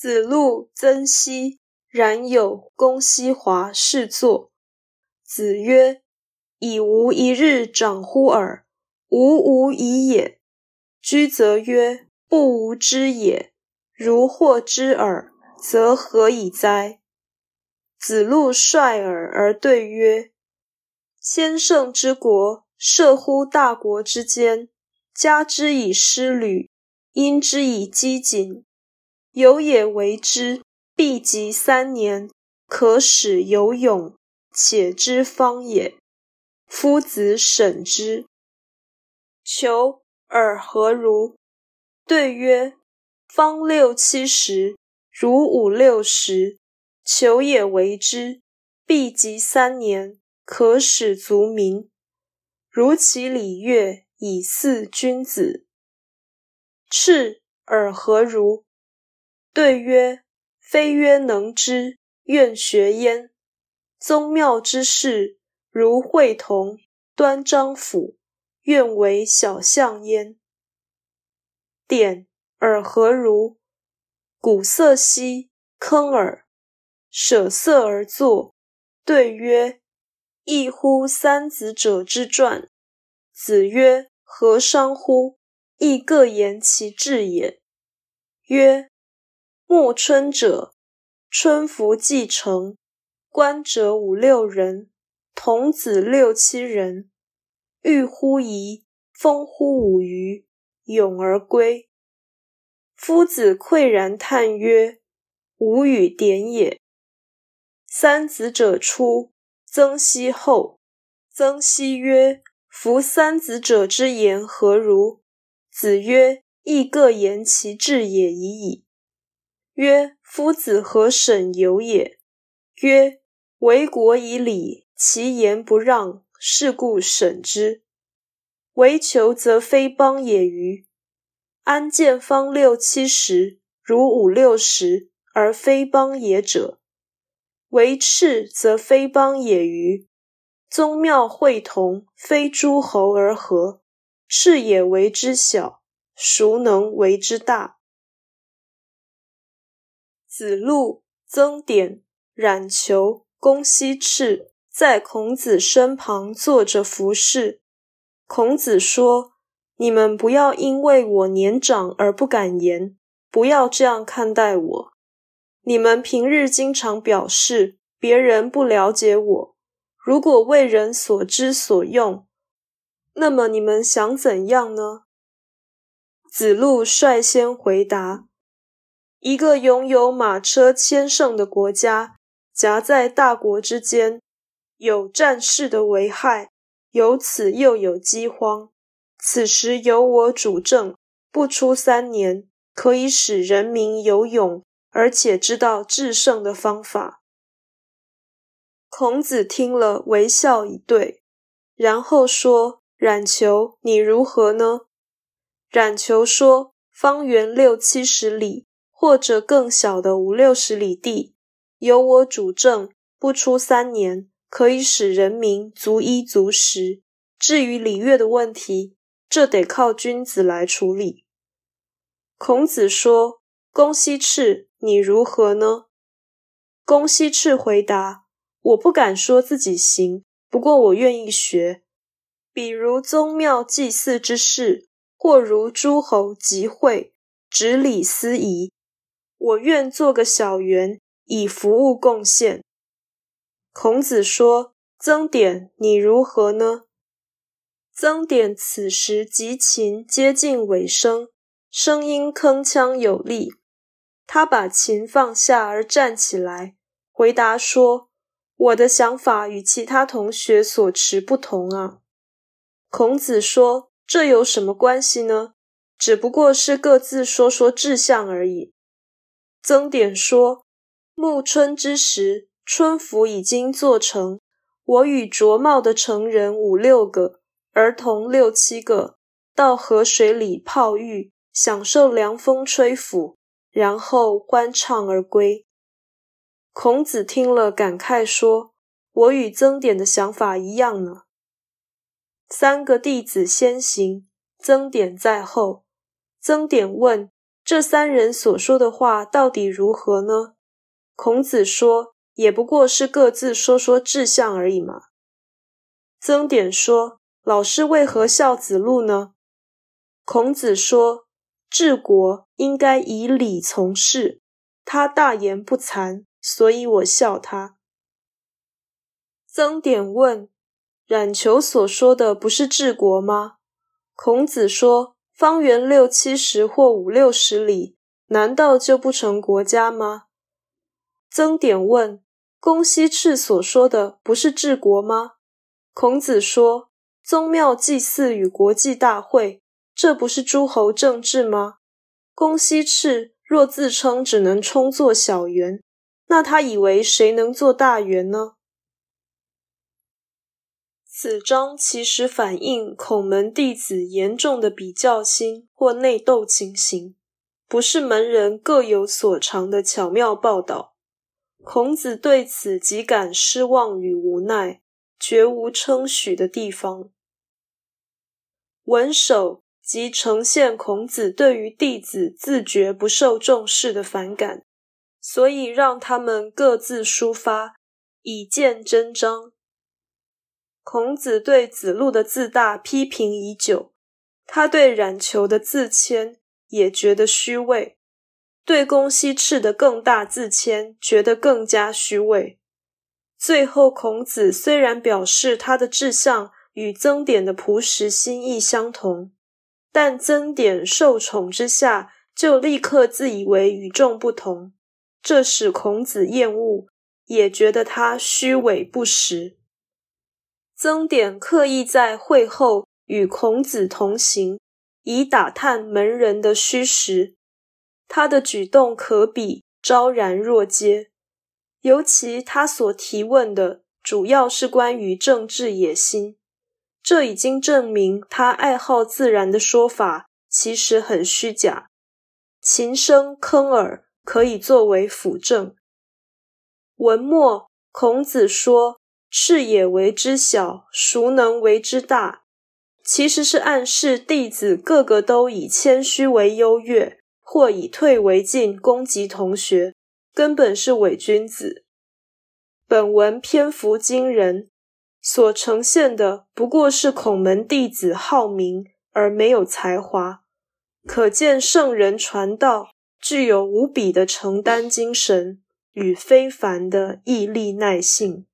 子路、曾皙然有公西华侍坐。子曰：“以无一日长乎尔？吾无已也。”居则曰：“不吾知也。如获之耳，则何以哉？”子路率尔而对曰：“先圣之国，涉乎大国之间，加之以师旅，因之以饥谨。”有也为之，必及三年，可使有勇，且之方也。夫子审之，求尔何如？对曰：方六七十，如五六十，求也为之，必及三年，可使足民。如其礼乐，以俟君子。赤尔何如？对曰：“非曰能之，愿学焉。宗庙之事，如会同、端章甫，愿为小相焉。”典尔何如？鼓色兮，坑尔，舍瑟而坐。对曰：“异乎三子者之传。”子曰：“何伤乎？亦各言其志也。”曰。暮春者，春服既成，观者五六人，童子六七人，欲乎沂，风乎舞雩，咏而归。夫子喟然叹曰：“吾与点也。”三子者出，曾皙后。曾皙曰：“夫三子者之言何如？”子曰：“亦各言其志也已矣。”曰：夫子何审由也？曰：为国以礼，其言不让，是故审之。为求则非邦也与？安见方六七十，如五六十，而非邦也者？为赤则非邦也与？宗庙会同，非诸侯而合，赤也为之小，孰能为之大？子路、曾点、冉求、公西赤在孔子身旁坐着服侍。孔子说：“你们不要因为我年长而不敢言，不要这样看待我。你们平日经常表示别人不了解我，如果为人所知所用，那么你们想怎样呢？”子路率先回答。一个拥有马车千乘的国家，夹在大国之间，有战事的危害，由此又有饥荒。此时由我主政，不出三年，可以使人民有勇，而且知道制胜的方法。孔子听了，微笑以对，然后说：“冉求，你如何呢？”冉求说：“方圆六七十里。”或者更小的五六十里地，由我主政，不出三年，可以使人民足衣足食。至于礼乐的问题，这得靠君子来处理。孔子说：“公西赤，你如何呢？”公西赤回答：“我不敢说自己行，不过我愿意学。比如宗庙祭祀之事，或如诸侯集会，执礼司仪。”我愿做个小员，以服务贡献。孔子说：“曾点，你如何呢？”曾点此时及琴接近尾声，声音铿锵有力。他把琴放下而站起来，回答说：“我的想法与其他同学所持不同啊。”孔子说：“这有什么关系呢？只不过是各自说说志向而已。”曾点说：“暮春之时，春服已经做成。我与着帽的成人五六个，儿童六七个，到河水里泡浴，享受凉风吹拂，然后欢唱而归。”孔子听了，感慨说：“我与曾点的想法一样呢。”三个弟子先行，曾点在后。曾点问。这三人所说的话到底如何呢？孔子说，也不过是各自说说志向而已嘛。曾点说，老师为何笑子路呢？孔子说，治国应该以礼从事，他大言不惭，所以我笑他。曾点问，冉求所说的不是治国吗？孔子说。方圆六七十或五六十里，难道就不成国家吗？曾点问：公西赤所说的不是治国吗？孔子说：宗庙祭祀与国际大会，这不是诸侯政治吗？公西赤若自称只能充作小员，那他以为谁能做大员呢？此章其实反映孔门弟子严重的比较心或内斗情形，不是门人各有所长的巧妙报道。孔子对此极感失望与无奈，绝无称许的地方。文首即呈现孔子对于弟子自觉不受重视的反感，所以让他们各自抒发，以见真章。孔子对子路的自大批评已久，他对冉求的自谦也觉得虚伪，对公西赤的更大自谦觉得更加虚伪。最后，孔子虽然表示他的志向与曾点的朴实心意相同，但曾点受宠之下就立刻自以为与众不同，这使孔子厌恶，也觉得他虚伪不实。曾点刻意在会后与孔子同行，以打探门人的虚实。他的举动可比昭然若揭，尤其他所提问的主要是关于政治野心，这已经证明他爱好自然的说法其实很虚假。琴声坑耳可以作为辅证。文末，孔子说。是也为之小，孰能为之大？其实是暗示弟子个个都以谦虚为优越，或以退为进，攻击同学，根本是伪君子。本文篇幅惊人，所呈现的不过是孔门弟子好名而没有才华，可见圣人传道具有无比的承担精神与非凡的毅力耐性。